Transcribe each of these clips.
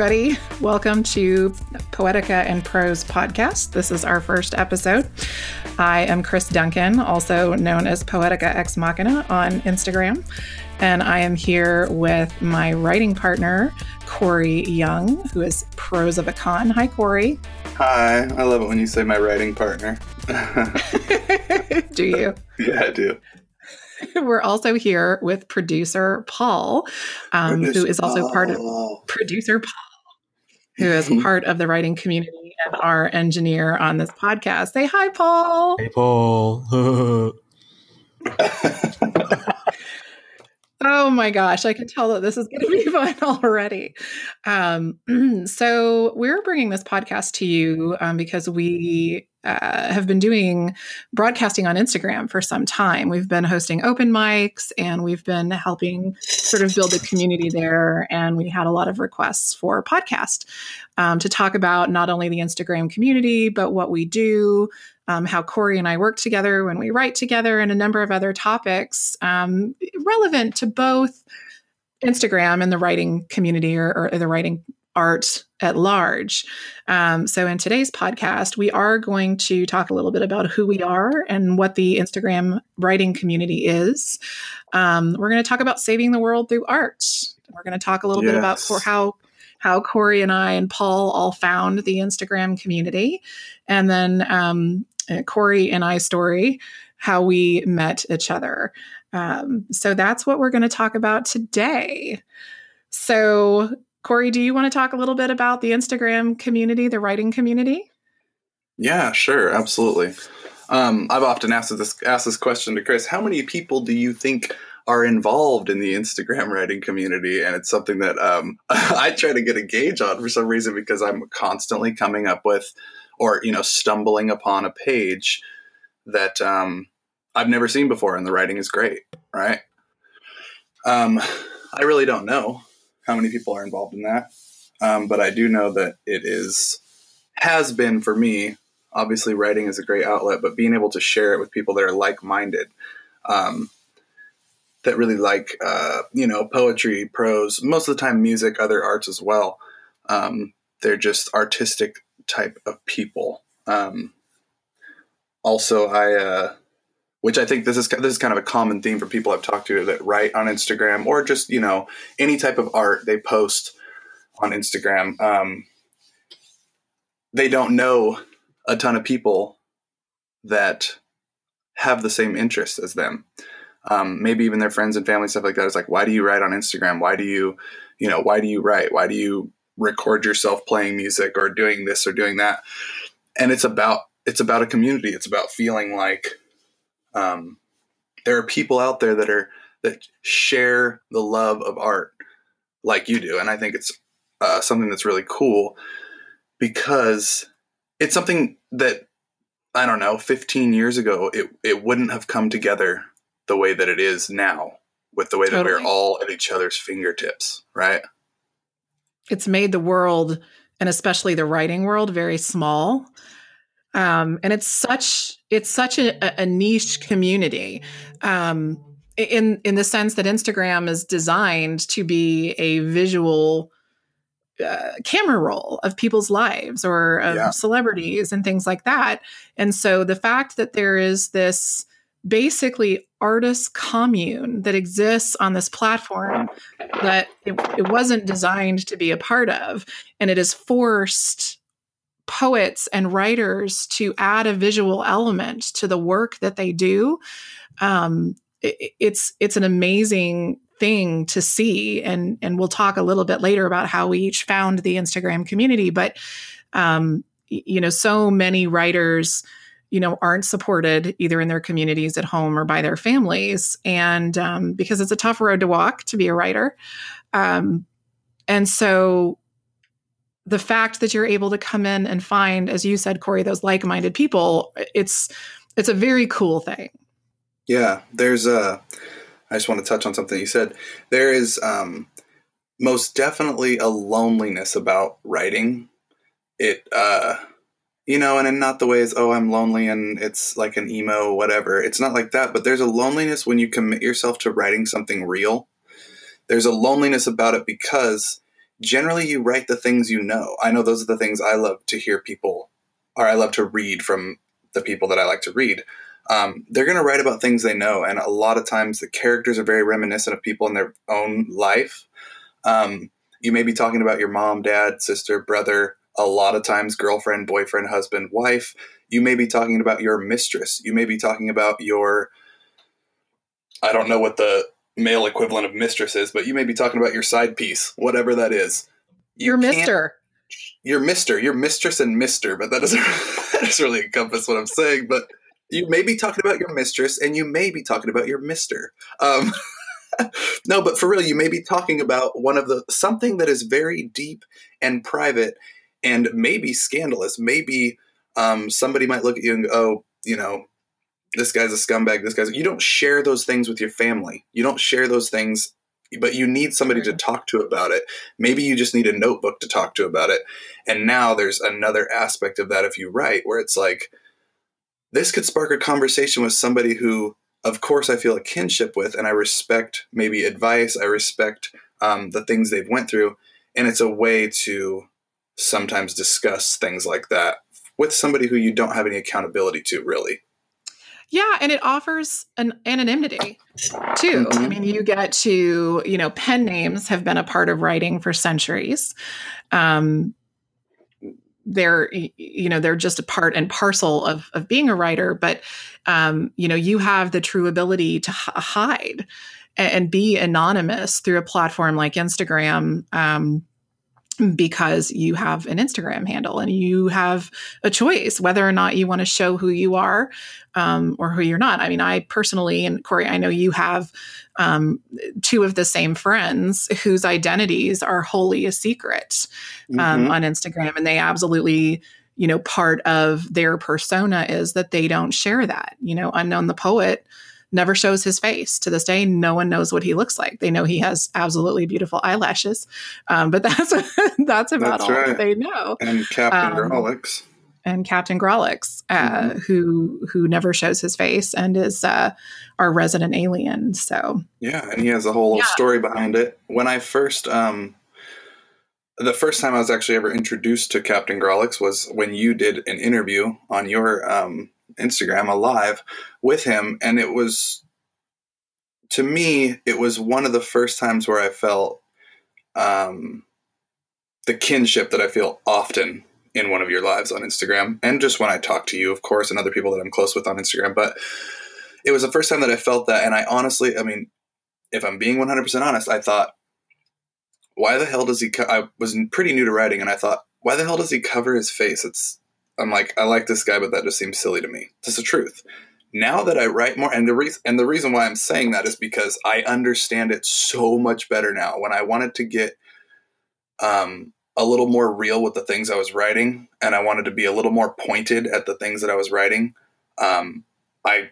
Everybody. Welcome to Poetica and Prose podcast. This is our first episode. I am Chris Duncan, also known as Poetica Ex Machina on Instagram. And I am here with my writing partner, Corey Young, who is Prose of a Con. Hi, Corey. Hi. I love it when you say my writing partner. do you? Yeah, I do. We're also here with producer Paul, um, producer who is also Paul. part of producer Paul, who is part of the writing community and our engineer on this podcast. Say hi, Paul. Hey, Paul. Oh my gosh, I can tell that this is going to be fun already. Um, so, we're bringing this podcast to you um, because we uh, have been doing broadcasting on Instagram for some time. We've been hosting open mics and we've been helping sort of build a community there. And we had a lot of requests for podcast um, to talk about not only the Instagram community, but what we do, um, how Corey and I work together when we write together, and a number of other topics um, relevant to both Instagram and the writing community or, or the writing art at large. Um, so, in today's podcast, we are going to talk a little bit about who we are and what the Instagram writing community is. Um, we're going to talk about saving the world through art. We're going to talk a little yes. bit about for how how Corey and I and Paul all found the Instagram community, and then um, uh, Corey and I story, how we met each other. Um, so that's what we're going to talk about today. So, Corey, do you want to talk a little bit about the Instagram community, the writing community? Yeah, sure, absolutely. Um, I've often asked this asked this question to Chris. How many people do you think are involved in the Instagram writing community? And it's something that um, I try to get a gauge on for some reason because I'm constantly coming up with or you know stumbling upon a page that um, I've never seen before, and the writing is great, right? Um, I really don't know how many people are involved in that, um, but I do know that it is has been for me. Obviously, writing is a great outlet, but being able to share it with people that are like minded, um, that really like uh, you know poetry, prose, most of the time music, other arts as well. Um, they're just artistic type of people. Um, also, I, uh, which I think this is this is kind of a common theme for people I've talked to that write on Instagram or just you know any type of art they post on Instagram. Um, they don't know a ton of people that have the same interests as them. Um, maybe even their friends and family stuff like that is like, why do you write on Instagram? Why do you, you know, why do you write? Why do you record yourself playing music or doing this or doing that and it's about it's about a community it's about feeling like um, there are people out there that are that share the love of art like you do and i think it's uh, something that's really cool because it's something that i don't know 15 years ago it, it wouldn't have come together the way that it is now with the way totally. that we're all at each other's fingertips right it's made the world and especially the writing world very small um, and it's such it's such a, a niche community um, in in the sense that Instagram is designed to be a visual uh, camera roll of people's lives or of yeah. celebrities and things like that. And so the fact that there is this basically artist commune that exists on this platform that it, it wasn't designed to be a part of. And it is forced poets and writers to add a visual element to the work that they do. Um, it, it's it's an amazing thing to see, and and we'll talk a little bit later about how we each found the Instagram community. But um, you know, so many writers you know aren't supported either in their communities at home or by their families and um, because it's a tough road to walk to be a writer um, and so the fact that you're able to come in and find as you said corey those like-minded people it's it's a very cool thing yeah there's a i just want to touch on something you said there is um, most definitely a loneliness about writing it uh you know, and in not the ways, oh, I'm lonely and it's like an emo, whatever. It's not like that, but there's a loneliness when you commit yourself to writing something real. There's a loneliness about it because generally you write the things you know. I know those are the things I love to hear people, or I love to read from the people that I like to read. Um, they're going to write about things they know, and a lot of times the characters are very reminiscent of people in their own life. Um, you may be talking about your mom, dad, sister, brother, a lot of times girlfriend, boyfriend, husband, wife. You may be talking about your mistress. You may be talking about your, I don't know what the male equivalent of mistresses, but you may be talking about your side piece, whatever that is. You your mister. Your mister, your mistress and mister, but that doesn't, that doesn't really encompass what I'm saying. But you may be talking about your mistress and you may be talking about your mister. Um, no, but for real, you may be talking about one of the something that is very deep and private and maybe scandalous. Maybe um, somebody might look at you and go, "Oh, you know, this guy's a scumbag. This guy's." You don't share those things with your family. You don't share those things, but you need somebody to talk to about it. Maybe you just need a notebook to talk to about it. And now there's another aspect of that if you write, where it's like this could spark a conversation with somebody who of course I feel a kinship with, and I respect maybe advice. I respect um, the things they've went through, and it's a way to sometimes discuss things like that with somebody who you don't have any accountability to, really. Yeah, and it offers an anonymity too. Mm-hmm. I mean, you get to, you know, pen names have been a part of writing for centuries. Um, they're you know they're just a part and parcel of of being a writer but um, you know you have the true ability to h- hide and, and, be anonymous through a platform like instagram um, because you have an Instagram handle and you have a choice whether or not you want to show who you are um, or who you're not. I mean, I personally, and Corey, I know you have um, two of the same friends whose identities are wholly a secret um, mm-hmm. on Instagram, and they absolutely you know part of their persona is that they don't share that you know unknown the poet never shows his face. To this day, no one knows what he looks like. They know he has absolutely beautiful eyelashes, um, but that's that's about that's all right. they know. And Captain um, Grawlix. And Captain Grawlix, uh, mm-hmm. who who never shows his face and is uh, our resident alien. So yeah, and he has a whole yeah. story behind it. When I first um, the first time I was actually ever introduced to Captain Grawlix was when you did an interview on your um, Instagram, a live with him, and it was to me, it was one of the first times where I felt um, the kinship that I feel often in one of your lives on Instagram, and just when I talk to you, of course, and other people that I'm close with on Instagram. But it was the first time that I felt that, and I honestly, I mean, if I'm being 100% honest, I thought, why the hell does he? Co-? I was pretty new to writing, and I thought, why the hell does he cover his face? It's I'm like, I like this guy, but that just seems silly to me. That's the truth. Now that I write more, and the reason and the reason why I'm saying that is because I understand it so much better now. When I wanted to get um, a little more real with the things I was writing, and I wanted to be a little more pointed at the things that I was writing, um, I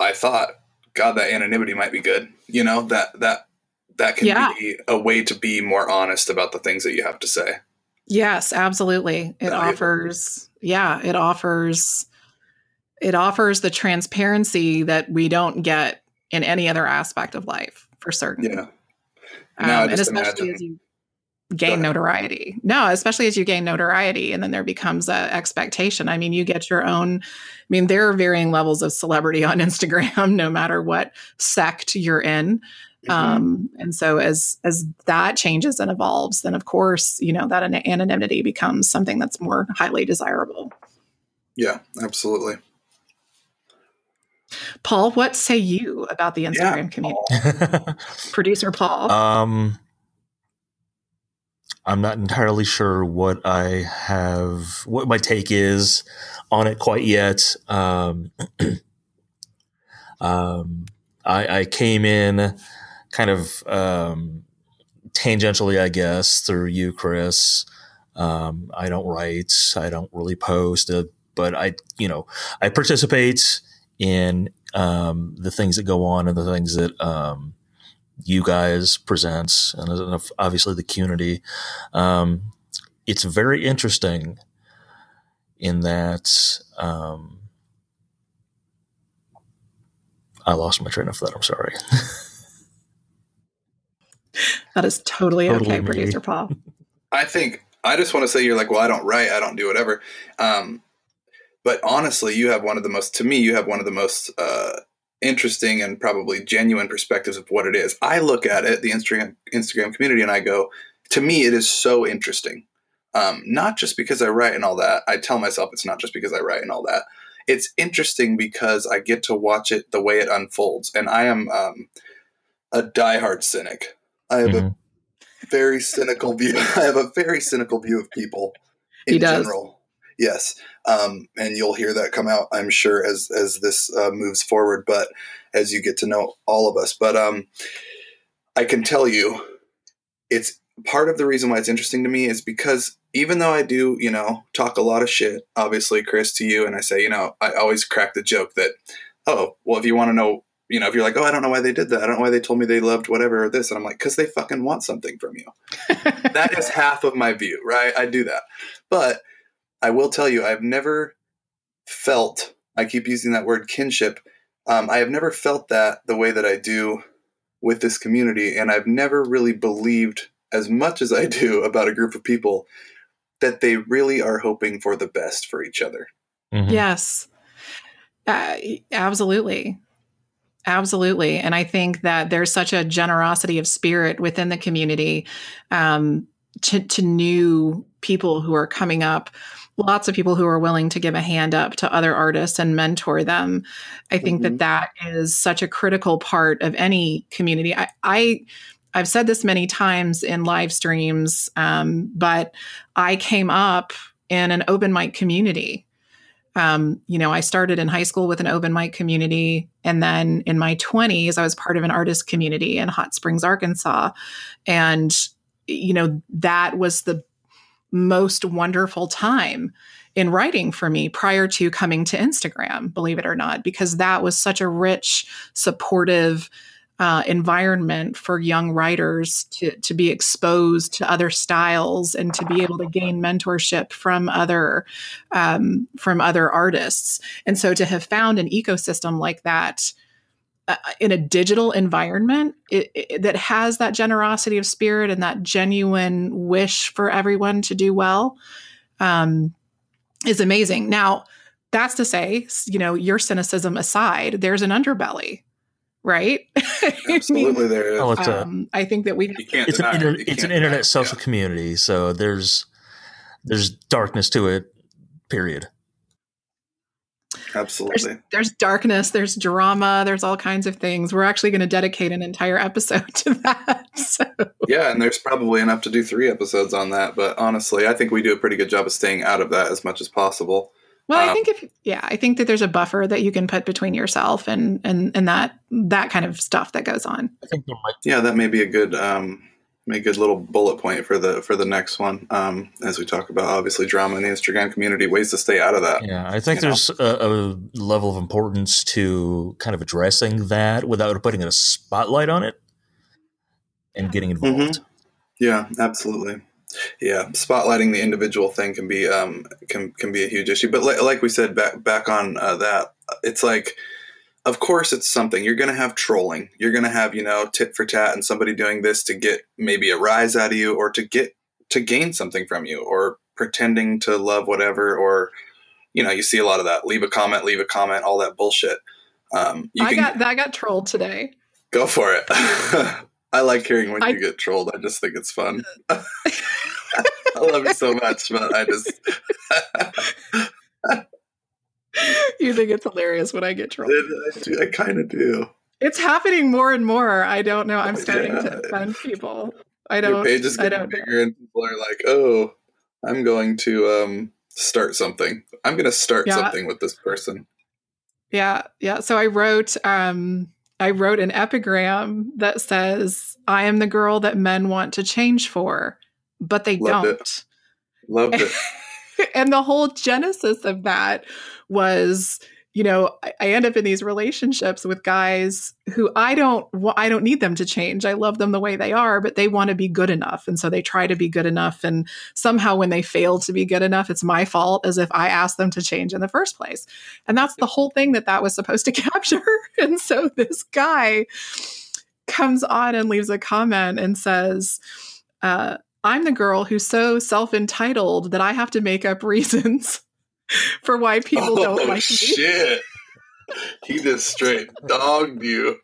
I thought, God, that anonymity might be good. You know that that that can yeah. be a way to be more honest about the things that you have to say. Yes, absolutely. It Valuable. offers, yeah, it offers, it offers the transparency that we don't get in any other aspect of life for certain. Yeah. Um, and especially imagine. as you gain notoriety. No, especially as you gain notoriety and then there becomes a expectation. I mean, you get your own I mean, there are varying levels of celebrity on Instagram no matter what sect you're in. Mm-hmm. Um, and so as as that changes and evolves, then of course, you know, that anonymity becomes something that's more highly desirable. Yeah, absolutely. Paul, what say you about the Instagram yeah, community? Paul. Producer Paul. Um I'm not entirely sure what I have, what my take is on it quite yet. Um, um, I, I, came in kind of um, tangentially, I guess, through you, Chris. Um, I don't write, I don't really post, uh, but I, you know, I participate in um, the things that go on and the things that um, you guys present, and obviously the community. Um, it's very interesting in that um, I lost my train of thought. I'm sorry. that is totally, Totally okay, me. producer Paul. I think I just want to say you're like, well, I don't write, I don't do whatever. Um, but honestly, you have one of the most, to me, you have one of the most uh, interesting and probably genuine perspectives of what it is. I look at it, the Instagram Instagram community, and I go, to me, it is so interesting. Um, not just because I write and all that. I tell myself it's not just because I write and all that. It's interesting because I get to watch it the way it unfolds, and I am um, a diehard cynic. I have a Mhm. very cynical view. I have a very cynical view of people in He does. general. Yes, um, and you'll hear that come out, I'm sure, as as this uh, moves forward. But as you get to know all of us, but um, I can tell you, it's part of the reason why it's interesting to me is because even though I do, you know, talk a lot of shit, obviously, Chris, to you, and I say, you know, I always crack the joke that, oh, well, if you want to know you know, if you're like, oh, I don't know why they did that. I don't know why they told me they loved whatever or this. And I'm like, because they fucking want something from you. that is half of my view, right? I do that. But I will tell you, I've never felt, I keep using that word kinship. Um, I have never felt that the way that I do with this community. And I've never really believed as much as I do about a group of people that they really are hoping for the best for each other. Mhm. Yes. Uh, absolutely. Absolutely. And I think that there's such a generosity of spirit within the community um, to, to new people who are coming up. Lots of people who are willing to give a hand up to other artists and mentor them. I think Mhm. that that is such a critical part of any community. I, I I've said this many times in live streams, um, but I came up in an open mic community um, you know, I started in high school with an open mic community. And then in my 20s, I was part of an artist community in Hot Springs, Arkansas. And, you know, that was the most wonderful time in writing for me prior to coming to Instagram, believe it or not, because that was such a rich, supportive, uh, environment for young writers to, to be exposed to other styles and to be able to gain mentorship from other um, from other artists. And so to have found an ecosystem like that uh, in a digital environment it, it, that has that generosity of spirit and that genuine wish for everyone to do well um, is amazing. Now that's to say you know your cynicism aside there's an underbelly right Absolutely, there is. Well, it's a um, I think that we you can't it's an deny inter- it. You it's an can't deny internet it. social Yeah. community, so there's there's darkness to it. Period. there's, Absolutely. there's darkness, there's drama, there's all kinds of things. We're actually going to dedicate an entire episode to that. So, Yeah, and there's probably enough to do three episodes on that. But honestly, I think we do a pretty good job of staying out of that as much as possible. Well, I Um, think if yeah, I think that there's a buffer that you can put between yourself and and and that that kind of stuff that goes on. I think there might Yeah, that may be a good, um, may be a good little bullet point for the for the next one. Um, as we talk about obviously drama in the Instagram community, ways to stay out of that. Yeah, I think there's a, a level of importance to kind of addressing that without putting a spotlight on it and getting involved. Yeah, absolutely. Yeah, spotlighting the individual thing can be um, can can be a huge issue. But li- like we said back back on uh, that, it's like, of course, it's something you're going to have trolling. You're going to have you know tit for tat and somebody doing this to get maybe a rise out of you or to get to gain something from you or pretending to love whatever or you know you see a lot of that. Leave a comment, leave a comment, all that bullshit. Um, you I can got I got trolled today. go for it. I like hearing when I- you get trolled. I just think it's fun. I love you so much, but I just you think it's hilarious when I get trolled. I, I kind of do. It's happening more and more. I don't know. I'm Oh, starting yeah. to offend people. I Your don't. page is getting know. bigger, and people are like, "Oh, I'm going to um, start something. I'm going to start Yeah. something with this person." Yeah, yeah. So I wrote um I wrote an epigram that says, I am the girl that men want to change for, but they Loved it. don't. Loved it. and the whole genesis of that was you know I, I end up in these relationships with guys who i don't i don't need them to change. I love them the way they are but they want to be good enough. And so they try to be good enough. And somehow when they fail to be good enough it's my fault as if i asked them to change in the first place. And that's the whole thing that that was supposed to capture. And so this guy comes on and leaves a comment and says, uh, I'm the girl who's so self entitled that I have to make up reasons for why people oh, don't like me. shit. He just straight dogged you.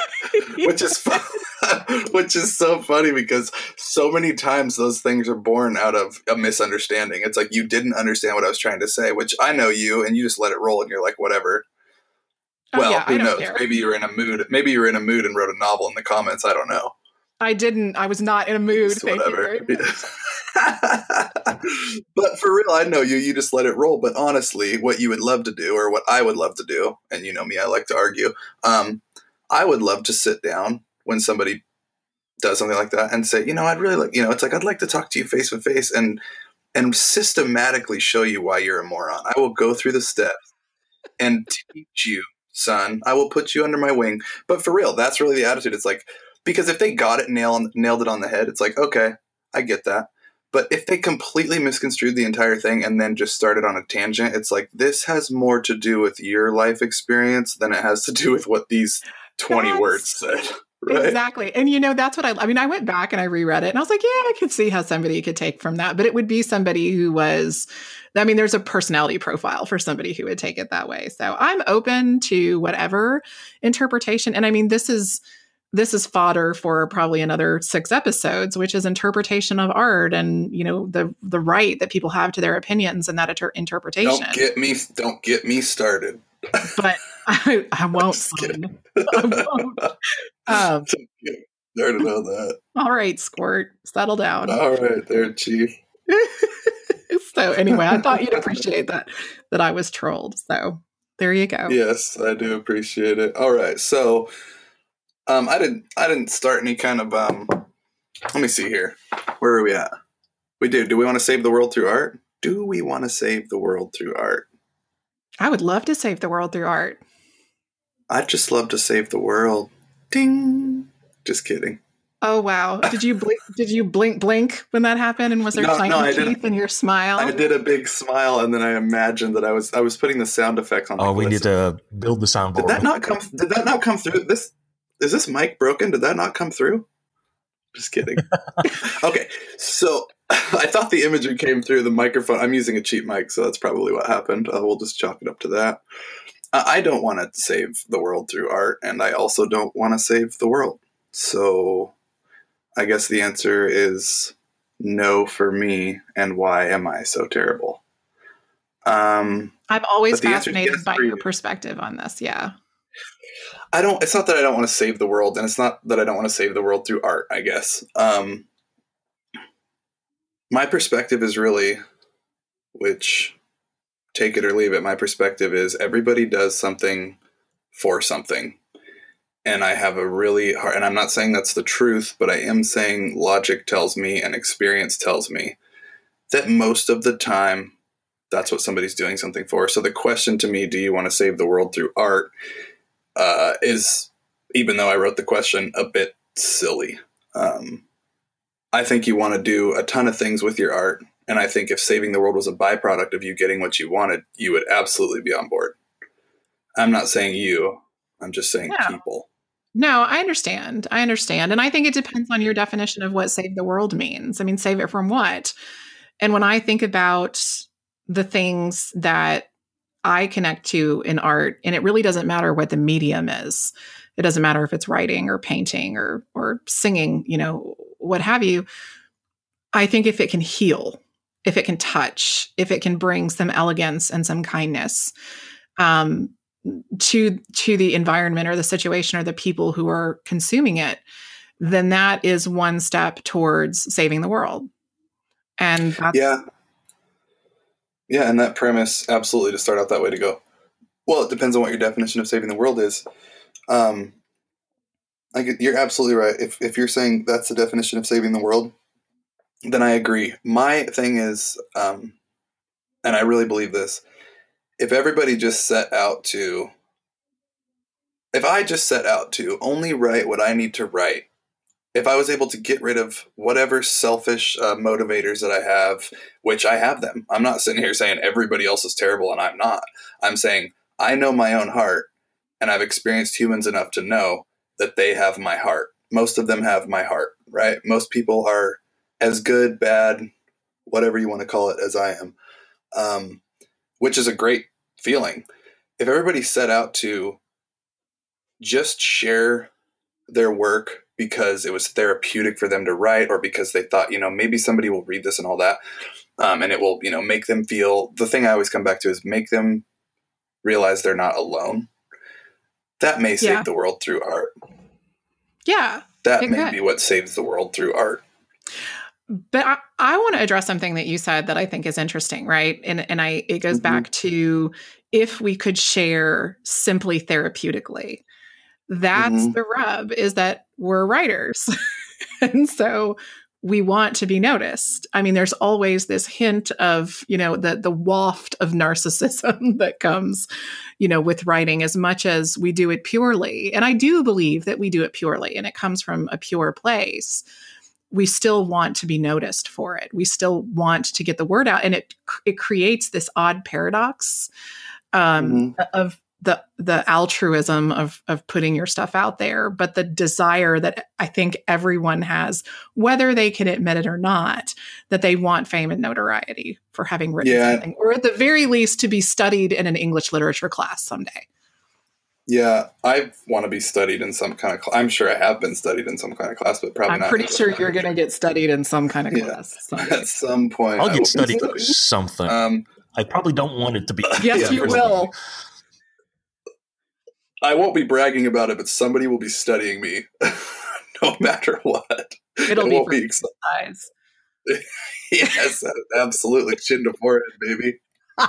which is fun, which is so funny because so many times those things are born out of a misunderstanding. It's like you didn't understand what I was trying to say, which I know you, and you just let it roll, and you're like, whatever. Oh, well, yeah, who knows? care. Maybe you were in a mood. Maybe you were in a mood and wrote a novel in the comments. I don't know. I didn't. I was not in a mood. Just Thank you whatever. very much. but for real, I know you. You just let it roll. But honestly, what you would love to do, or what I would love to do, and you know me, I like to argue. Um, I would love to sit down when somebody does something like that and say, you know, I'd really like, you know, it's like I'd like to talk to you face to face and and systematically show you why you're a moron. I will go through the steps and teach you, son. I will put you under my wing. But for real, that's really the attitude. It's like because if they got it nailed nailed it on the head, it's like okay, I get that. But if they completely misconstrued the entire thing and then just started on a tangent, it's like this has more to do with your life experience than it has to do with what these 20 That's- words said. Right? Exactly. And you know, that's what I I mean, I went back and I reread it and I was like, yeah, I could see how somebody could take from that, but it would be somebody who was I mean, there's a personality profile for somebody who would take it that way. So I'm open to whatever interpretation. And I mean, this is this is fodder for probably another six episodes, which is interpretation of art and you know the the right that people have to their opinions and that inter- interpretation. Don't get me don't get me started. but I, I won't. I won't. Um, Don't get me started on that. all right, Squirt, settle down. All right, there, Chief. so anyway, I thought you'd appreciate that that I was trolled. So there you go. Yes, I do appreciate it. All right, so um, I didn't I didn't start any kind of um. Let me see here. Where are we at? We do. Do we want to save the world through art? Do we want to save the world through art? I would love to save the world through art. I'd just love to save the world. Ding. Just kidding. Oh wow! Did you blink? did you blink blink when that happened? And was there No, shiny no, I teeth didn't. in your smile? I did a big smile, and then I imagined that I was I was putting the sound effects on. Oh, like, we need to build the soundboard. Did that not come? Did that not come through? This is this mic broken? Did that not come through? Just kidding. okay, so I thought the imagery came through the microphone. I'm using a cheap mic, so that's probably what happened. Uh, we'll just chalk it up to that. I I don't want to save the world through art, and I also don't want to save the world. So I guess the answer is no for me. And why am I so terrible? Um, I'm always But the answer is fascinated yes by your you. perspective on this. Yeah. I don't. It's not that I don't want to save the world, and it's not that I don't want to save the world through art. I guess. Um, my perspective is really, which, take it or leave it. My perspective is everybody does something for something, and I have a really hard. And I'm not saying that's the truth, but I am saying logic tells me and experience tells me that most of the time, that's what somebody's doing something for. So the question to me, do you want to save the world through art? Uh, is, even though I wrote the question, a bit silly. Um, I think you want to do a ton of things with your art. And I think if saving the world was a byproduct of you getting what you wanted, you would absolutely be on board. I'm not saying you, I'm just saying people. No, I understand. I understand. And I think it depends on your definition of what save the world means. I mean, save it from what? And when I think about the things that I connect to in art, and it really doesn't matter what the medium is. It doesn't matter if it's writing or painting or or singing, you know, what have you. I think if it can heal, if it can touch, if it can bring some elegance and some kindness, um, to to the environment or the situation or the people who are consuming it then that is one step towards saving the world and that's Yeah. Yeah, and that premise absolutely to start out that way to go. Well, it depends on what your definition of saving the world is. Um, I get, you're absolutely right. If if you're saying that's the definition of saving the world, then I agree. My thing is, um, and I really believe this: if everybody just set out to, if I just set out to only write what I need to write, if I was able to get rid of whatever selfish uh, motivators that I have which I have them. I'm not sitting here saying everybody else is terrible and I'm not. I'm saying I know my own heart and I've experienced humans enough to know that they have my heart. Most of them have my heart, right? Most people are as good, bad, whatever you want to call it, as I am, um, which is a great feeling. If everybody set out to just share their work because it was therapeutic for them to write or because they thought, you know, maybe somebody will read this and all that. Um, and it will, you know, make them feel the thing I always come back to is make them realize they're not alone. That may save yeah. the world through art. Yeah. That may be what saves the world through art. But I, I want to address something that you said that I think is interesting, right? And and I it goes mm-hmm. back to if we could share simply therapeutically. That's mm-hmm. the rub is that we're writers. and so we want to be noticed. I mean, there's always this hint of, you know, the the waft of narcissism that comes, you know, with writing as much as we do it purely. And I do believe that we do it purely and it comes from a pure place. We still want to be noticed for it. We still want to get the word out and it it creates this odd paradox um, mm-hmm. of the the altruism of of putting your stuff out there, but the desire that I think everyone has, whether they can admit it or not, that they want fame and notoriety for having written yeah. something, or at the very least to be studied in an English literature class someday. Yeah, I want to be studied in some kind of. Cl- I'm sure I have been studied in some kind of class, but probably not. I'm not. pretty sure you're going to get studied in some kind of yeah. class someday. at some point. I'll get studied for something. Um, I probably don't want it to be. Yes, yeah, you will. I won't be bragging about it, but somebody will be studying me, no matter what. It'll it be, be exercise. yes, absolutely. Chin to forehead, baby. it's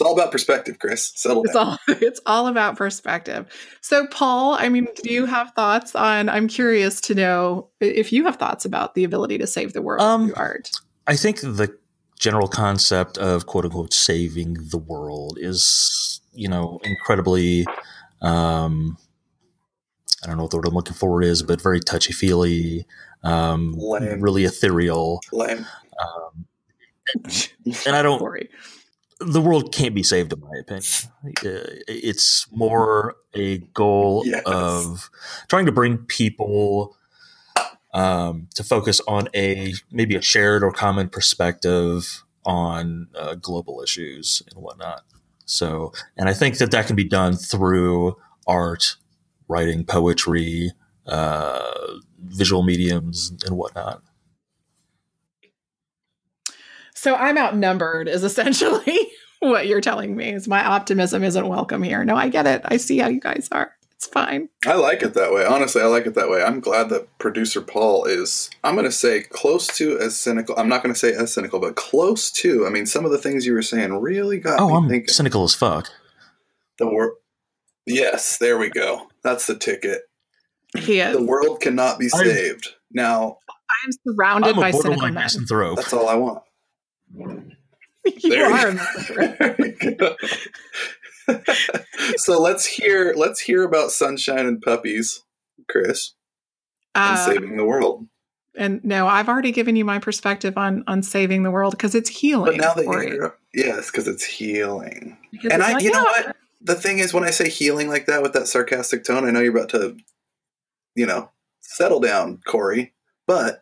all about perspective, Chris. Settle it's down. All, it's all about perspective. So, Paul, I mean, do you have thoughts on? I'm curious to know if you have thoughts about the ability to save the world um, through art. I think the general concept of quote unquote saving the world is you know, incredibly, um, I don't know what the word I'm looking for is, but very touchy feely, um, really ethereal. Lame. Um, and I don't. Worry. The world can't be saved, in my opinion. Uh, it's more a goal yes. of trying to bring people um, to focus on a maybe a shared or common perspective on uh, global issues and whatnot. So, and I think that that can be done through art, writing, poetry, uh, visual mediums, and whatnot. So I'm outnumbered, is essentially what you're telling me. Is my optimism isn't welcome here? No, I get it. I see how you guys are. It's fine. I like it that way. Honestly, I like it that way. I'm glad that producer Paul is, I'm going to say, close to as cynical. I'm not going to say as cynical, but close to. I mean, some of the things you were saying really got oh, me I'm thinking. cynical as fuck. The world. Yes, there we go. That's the ticket. He is. The world cannot be saved. I'm, now, I am surrounded by cynical men. That's all I want. you there are. You so let's hear let's hear about sunshine and puppies, Chris, and uh, saving the world. And no, I've already given you my perspective on on saving the world because it's healing. But now that you yes, because it's healing. Because and it's I, like, you know what? The thing is, when I say healing like that with that sarcastic tone, I know you're about to, you know, settle down, Corey. But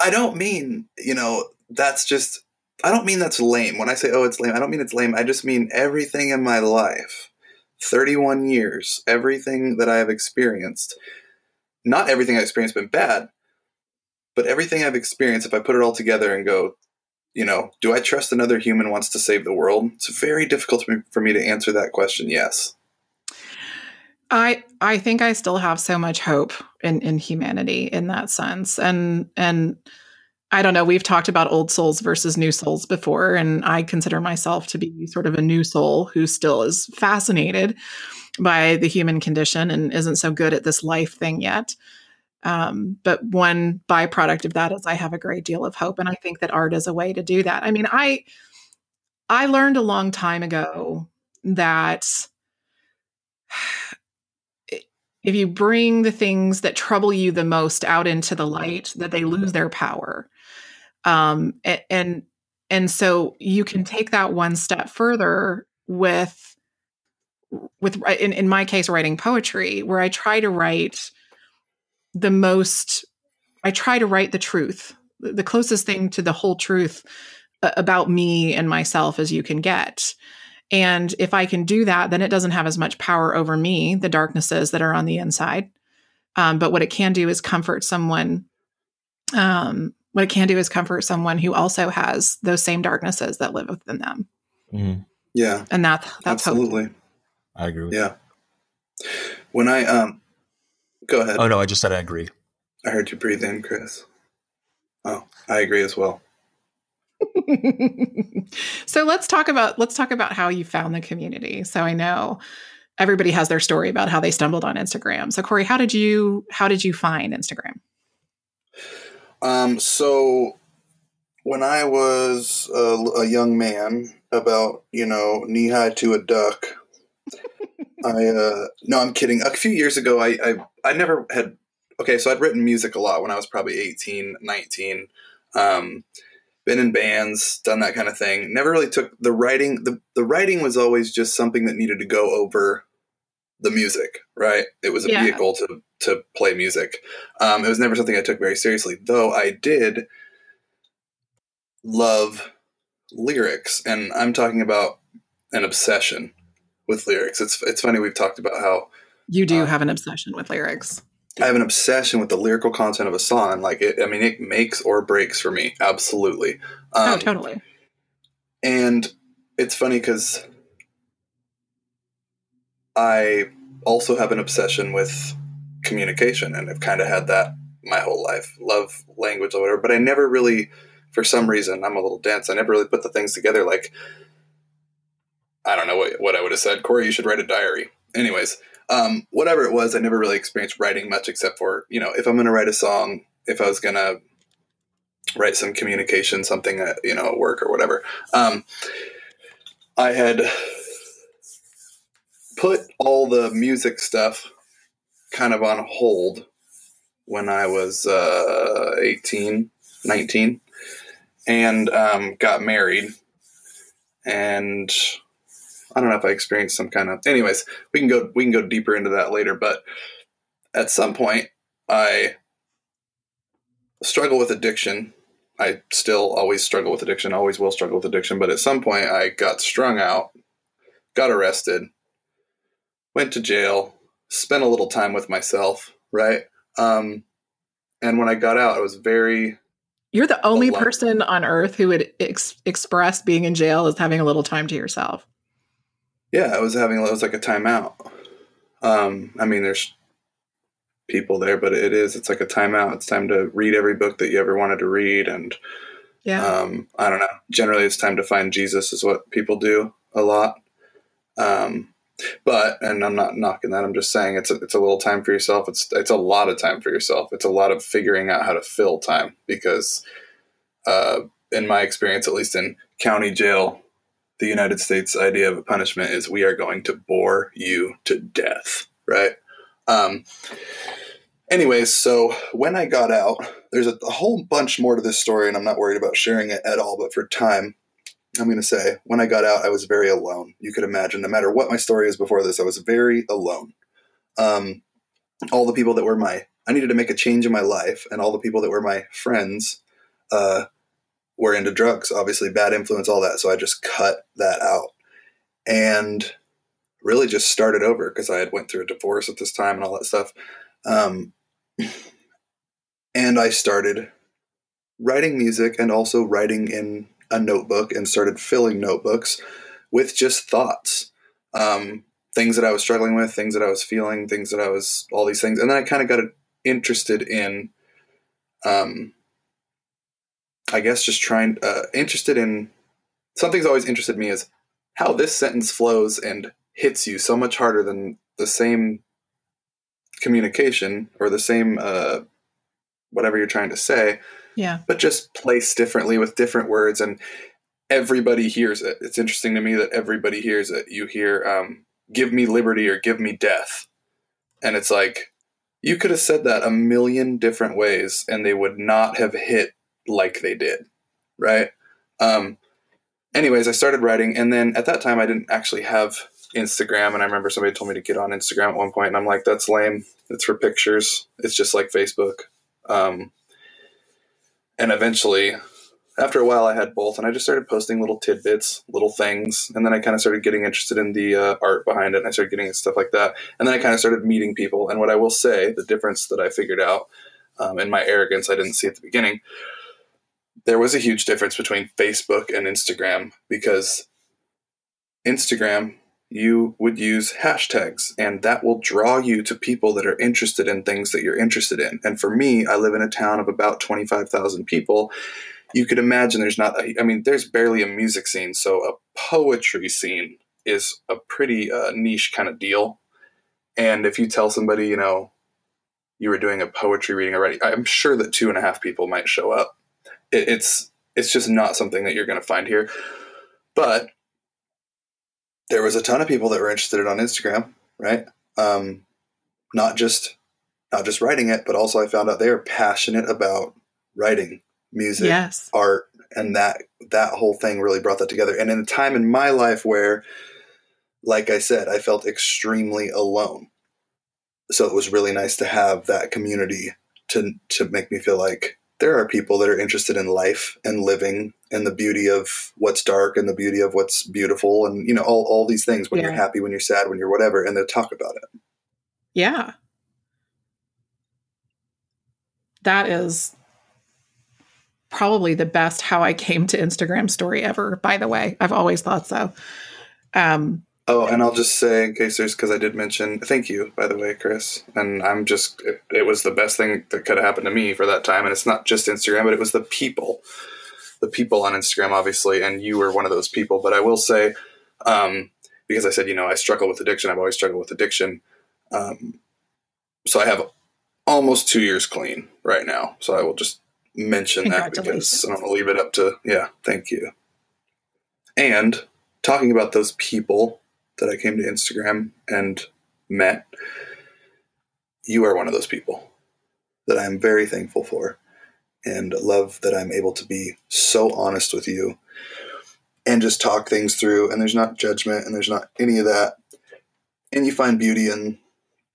I don't mean, you know, that's just I don't mean that's lame. When I say, oh, it's lame, I don't mean it's lame. I just mean everything in my life 31 years, everything that I have experienced, not everything I've experienced been bad, but everything I've experienced, if I put it all together and go, you know, do I trust another human wants to save the world? It's very difficult for me to answer that question. Yes. I I think I still have so much hope in in humanity in that sense, and and I don't know. We've talked about old souls versus new souls before, and I consider myself to be sort of a new soul who still is fascinated by the human condition and isn't so good at this life thing yet. Um, but one byproduct of that is I have a great deal of hope, and I think that art is a way to do that. I mean, I I learned a long time ago that if you bring the things that trouble you the most out into the light, that they lose their power um, and and so you can take that one step further with with in, in my case writing poetry where i try to write the most i try to write the truth the closest thing to the whole truth about me and myself as you can get. And if i can do that then it doesn't have as much power over me the darknesses that are on the inside. Um, but what it can do is comfort someone um, what it can do is comfort someone who also has those same darknesses that live within them mm. yeah and that that's absolutely hope. I agree. yeah. When I um, go ahead. Oh no, I just said I agree. I heard you breathe in, Chris. Oh, I agree as well. so let's talk about let's talk about how you found the community. So I know everybody has their story about how they stumbled on Instagram. So Corey, how did you how did you find Instagram? Um, so when I was a, a young man, about you know knee high to a duck, I uh, no, I'm kidding. A few years ago, I, I I never had. Okay, so I'd written music a lot when I was probably 18, 19. Um, been in bands, done that kind of thing. Never really took the writing. The the writing was always just something that needed to go over the music, right? It was a yeah. vehicle to to play music. Um, it was never something I took very seriously, though. I did love lyrics, and I'm talking about an obsession with lyrics. It's it's funny we've talked about how you do uh, have an obsession with lyrics. I have an obsession with the lyrical content of a song. Like it, I mean, it makes or breaks for me. Absolutely. Um, oh, totally. And it's funny because I also have an obsession with communication, and I've kind of had that my whole life. Love language or whatever, but I never really, for some reason, I'm a little dense. I never really put the things together. Like I don't know what, what I would have said. Corey, you should write a diary. Anyways, um, whatever it was, I never really experienced writing much except for, you know, if I'm going to write a song, if I was going to write some communication, something, at, you know, at work or whatever. Um, I had put all the music stuff kind of on hold when I was uh, 18, 19, and um, got married. And I don't know if I experienced some kind of. Anyways, we can go we can go deeper into that later. But at some point, I struggle with addiction. I still always struggle with addiction. Always will struggle with addiction. But at some point, I got strung out, got arrested, went to jail, spent a little time with myself. Right. Um, and when I got out, I was very you're the only alone. person on earth who would ex- express being in jail as having a little time to yourself. Yeah, I was having it was like a timeout. Um, I mean, there's people there, but it is it's like a timeout. It's time to read every book that you ever wanted to read, and yeah, um, I don't know. Generally, it's time to find Jesus, is what people do a lot. Um, but and I'm not knocking that. I'm just saying it's a, it's a little time for yourself. It's it's a lot of time for yourself. It's a lot of figuring out how to fill time because, uh, in my experience, at least in county jail, the United States idea of a punishment is we are going to bore you to death, right? Um, anyways, so when I got out, there's a, a, whole bunch more to this story, and I'm not worried about sharing it at all. But for time, I'm going to say when I got out, I was very alone. You could imagine, no matter what my story is before this, I was very alone. Um, all the people that were my, I needed to make a change in my life, and all the people that were my friends, uh, were into drugs, obviously bad influence, all that. So I just cut that out and really just started over because I had went through a divorce at this time and all that stuff. Um, and I started writing music and also writing in a notebook and started filling notebooks with just thoughts. Um, things that I was struggling with, things that I was feeling, things that I was, all these things. And then I kind of got interested in um, I guess just trying uh, interested in something's always interested me is how this sentence flows and hits you so much harder than the same communication or the same uh, whatever you're trying to say. Yeah. But just placed differently with different words and everybody hears it. It's interesting to me that everybody hears it. You hear um, give me liberty or give me death. And it's like you could have said that a million different ways and they would not have hit like they did, right? Um, anyways, I started writing, and then at that time, I didn't actually have Instagram, and I remember somebody told me to get on Instagram at one point, and I'm like, that's lame. It's for pictures. It's just like Facebook. Um, and eventually, after a while, I had both, and I just started posting little tidbits, little things, and then I kind of started getting interested in the uh, art behind it, and I started getting stuff like that, and then I kind of started meeting people. And what I will say, the difference that I figured out um, in my arrogance, I didn't see at the beginning. There was a huge difference between Facebook and Instagram because Instagram you would use hashtags and that will draw you to people that are interested in things that you're interested in. And for me, I live in a town of about 25,000 people. You could imagine there's not, a, I mean, there's barely a music scene. So a poetry scene is a pretty uh, niche kind of deal. And if you tell somebody, you know, you were doing a poetry reading already, I'm sure that two and a half people might show up. It, it's, it's just not something that you're going to find here. But there was a ton of people that were interested in on Instagram, right? Um, not just not just writing it, but also I found out they are passionate about writing music, yes. art, and that that whole thing really brought that together. And in a time in my life where, like I said, I felt extremely alone, so it was really nice to have that community to to make me feel like there are people that are interested in life and living and the beauty of what's dark and the beauty of what's beautiful and you know all, all these things when yeah. you're happy when you're sad when you're whatever and they'll talk about it. Yeah. That is probably the best how i came to instagram story ever by the way. I've always thought so. Um Oh, and I'll just say, in case there's, because I did mention, thank you, by the way, Chris. And I'm just, it, it was the best thing that could have happened to me for that time. And it's not just Instagram, but it was the people, the people on Instagram, obviously. And you were one of those people. But I will say, um, because I said, you know, I struggle with addiction, I've always struggled with addiction. Um, so I have almost two years clean right now. So I will just mention that because I don't want to leave it up to, yeah, thank you. And talking about those people that I came to Instagram and met, you are one of those people that I'm very thankful for and love that I'm able to be so honest with you and just talk things through. And there's not judgment and there's not any of that. And you find beauty in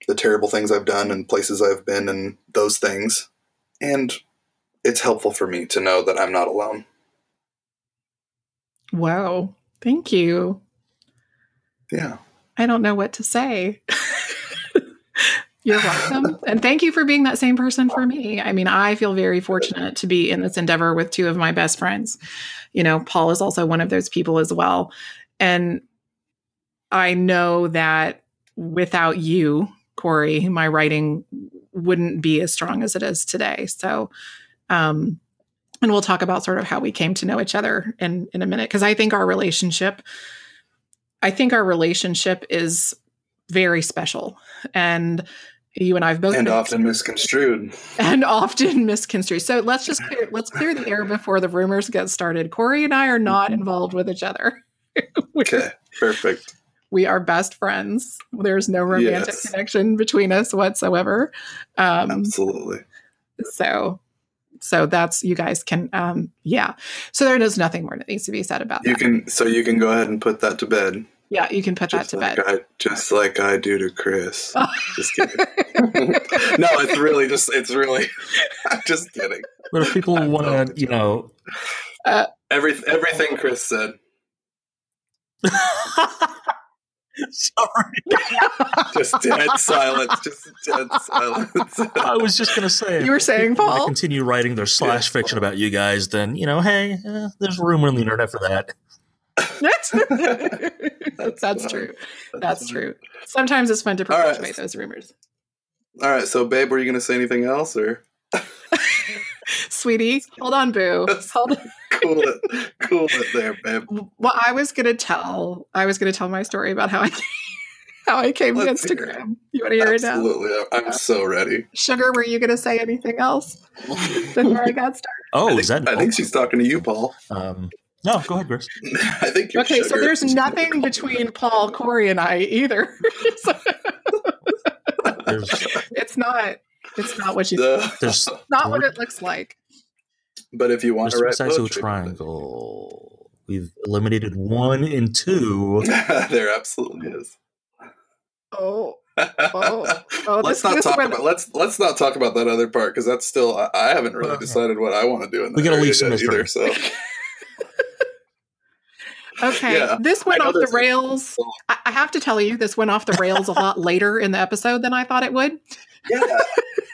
the terrible things I've done and places I've been and those things. And it's helpful for me to know that I'm not alone. Wow. Thank you. Yeah. I don't know what to say. You're welcome. and thank you for being that same person for me. I mean, I feel very fortunate to be in this endeavor with two of my best friends. You know, Paul is also one of those people as well. And I know that without you, Corey, my writing wouldn't be as strong as it is today. So, um, and we'll talk about sort of how we came to know each other in in a minute because I think our relationship I think our relationship is very special. And you and I've both and often misconstrued and often misconstrued. So let's just clear, let's clear the air before the rumors get started. Corey and I are not mm-hmm. involved with each other. okay, perfect. We are best friends. There's no romantic yes. connection between us whatsoever. Um, Absolutely. So so that's you guys can um yeah. So there is nothing more that needs to be said about that. you that. can so you can go ahead and put that to bed. Yeah you can put just that to like bed. I, just like i do to chris. Just kidding. No it's really just it's really i'm just kidding. But if people want to you know uh, every, everything chris said Sorry. just dead silence. Just dead silence. I was just gonna say. You were saying, Paul. Continue writing their slash fiction about you guys, then you know, hey, eh, there's room on the internet for that. that's, that's true. That's, that's true. Sometimes it's fun to perpetuate right. those rumors. All right, so babe, were you going to say anything else, or? Sweetie, hold on, boo. Hold on. cool it, cool it there, babe. Well, I was gonna tell. I was gonna tell my story about how I how I came Let's to Instagram. You want to hear Absolutely. it now? Absolutely. I'm so ready. Sugar, were you gonna say anything else before I got started? Oh, think, is that? I think she's talking to you, Paul. Um, no, go ahead, Chris. I think okay. Sugar. So there's nothing between Paul, Corey, and I either. it's not. It's not what you. The, There's not what it looks like. But if you want to write poetry, triangle. We've eliminated one and two. there absolutely is. Oh. Oh, oh let's this- not this talk went- about let's let's not talk about that other part because that's still I, I haven't really Okay. decided what I want to do in that We gotta leave some mystery. either. So Okay, Yeah, this went off the rails. I, I have to tell you, this went off the rails a lot later in the episode than I thought it would. yeah,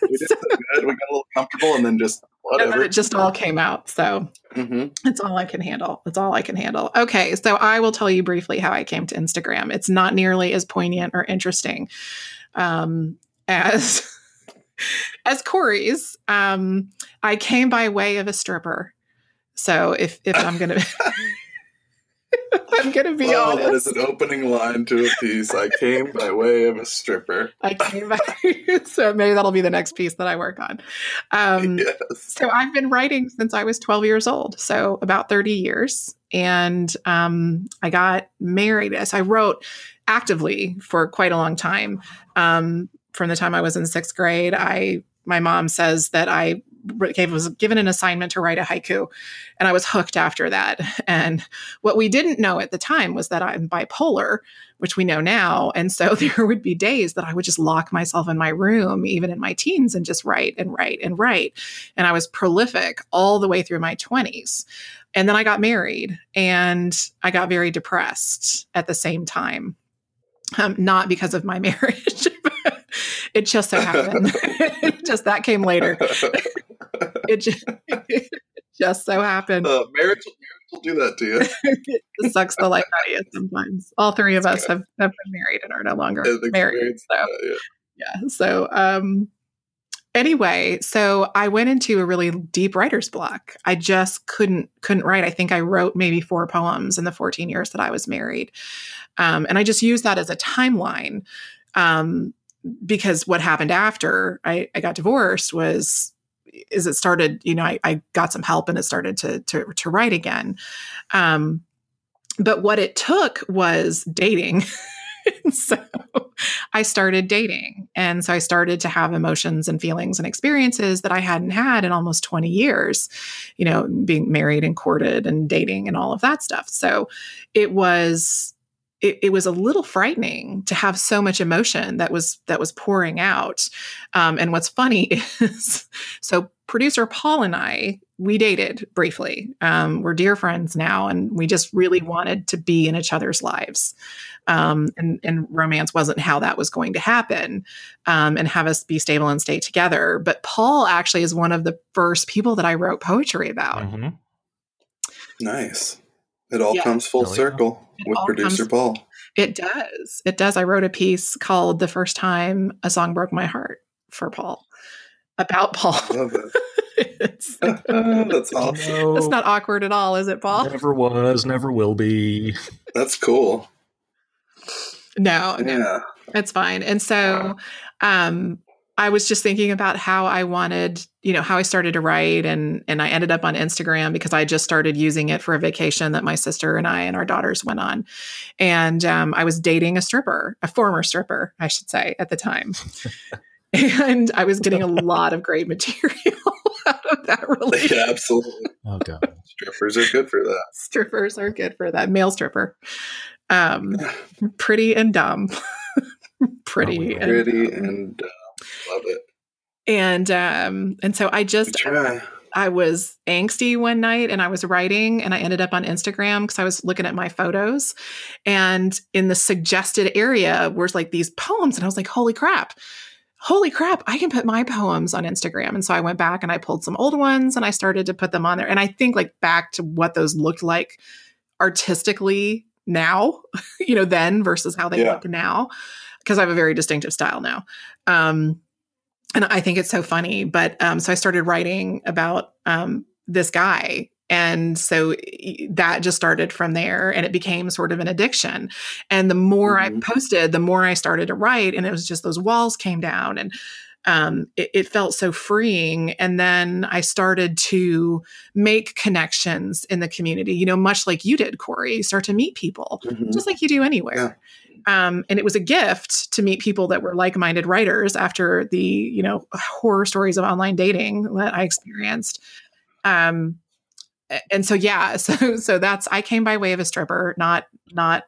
we did so good. We got a little comfortable and then just And whatever. it just all came out. So hmm it's all I can handle. It's all I can handle. Okay, so I will tell you briefly how I came to Instagram. It's not nearly as poignant or interesting um, as as Corey's. Um, I came by way of a stripper. So if if I'm gonna I'm gonna be Well, that honest, is an opening line to a piece. I came by way of a stripper. I came by. so maybe that'll be the next piece that I work on. Um, yes. So I've been writing since I was 12 years old, so about 30 years. And um, I got married. So I wrote actively for quite a long time. Um, from the time I was in sixth grade, I my mom says that I gave, was given an assignment to write a haiku, and I was hooked after that. And what we didn't know at the time was that I'm bipolar, which we know now. And so there would be days that I would just lock myself in my room, even in my teens, and just write and write and write and I was prolific all the way through my 20s. And then I got married and I got very depressed at the same time. Um, not because of my marriage. It just so happened. Just that came later. It just, it just so happened. Uh, marriage, marriage will do that to you. it sucks the life out of you sometimes. All three of us have, have been married and are no longer married. So uh, yeah. yeah so um anyway so i went into a really deep writer's block i just couldn't couldn't write i think i wrote maybe four poems in the 14 years that i was married um, and i just used that as a timeline um, because what happened after I, I got divorced was is it started you know I, I got some help and it started to to, to write again um, but what it took was dating so I started dating. And so I started to have emotions and feelings and experiences that I hadn't had in almost 20 years, you know, being married and courted and dating and all of that stuff. So it was it, it was a little frightening to have so much emotion that was that was pouring out. Um, and what's funny is so producer Paul and I we dated briefly. Um, we're dear friends now, and we just really wanted to be in each other's lives um, and, and romance wasn't how that was going to happen um, and have us be stable and stay together. But Paul actually is one of the first people that I wrote poetry about. Mhm. Nice. It all Yeah. comes full Hell circle It with producer comes- Paul. It does. It does. I wrote a piece called The First Time a Song Broke My Heart for Paul, about Paul. Love it. it's, That's awesome. No, it's not awkward at all, is it, Paul? never was, never will be. That's cool. No, no. Yeah. It's fine. And so um I was just thinking about how I wanted, you know, how I started to write and and I ended up on Instagram because I just started using it for a vacation that my sister and I and our daughters went on. And um, I was dating a stripper, a former stripper, I should say, at the time. and I was getting a lot of great material out of that relationship. Yeah, absolutely. Oh god. Strippers are good for that. Strippers are good for that. Male stripper. Um, pretty and dumb. pretty Oh, and Pretty dumb. and uh, love it. and um and so i just i was angsty one night and i was writing and i ended up on instagram because i was looking at my photos. And in the suggested area was like these poems and i was like holy crap. Holy crap i can put my poems on instagram. And so i went back and i pulled some old ones and i started to put them on there. And i think like back to what those looked like artistically now you know then versus how they Yeah. look now because i have a very distinctive style now um and I think it's so funny. But um, so I started writing about um, this guy. And so that just started from there and it became sort of an addiction. And the more I Mhm. posted, the more I started to write. And it was just those walls came down and um, it, it felt so freeing. And then I started to make connections in the community, you know, much like you did, Corey. Start to meet people Mhm. just like you do anywhere. Um, and it was a gift to meet people that were like-minded writers after the you know horror stories of online dating that I experienced. Um, and so yeah, so so that's I came by way of a stripper, not not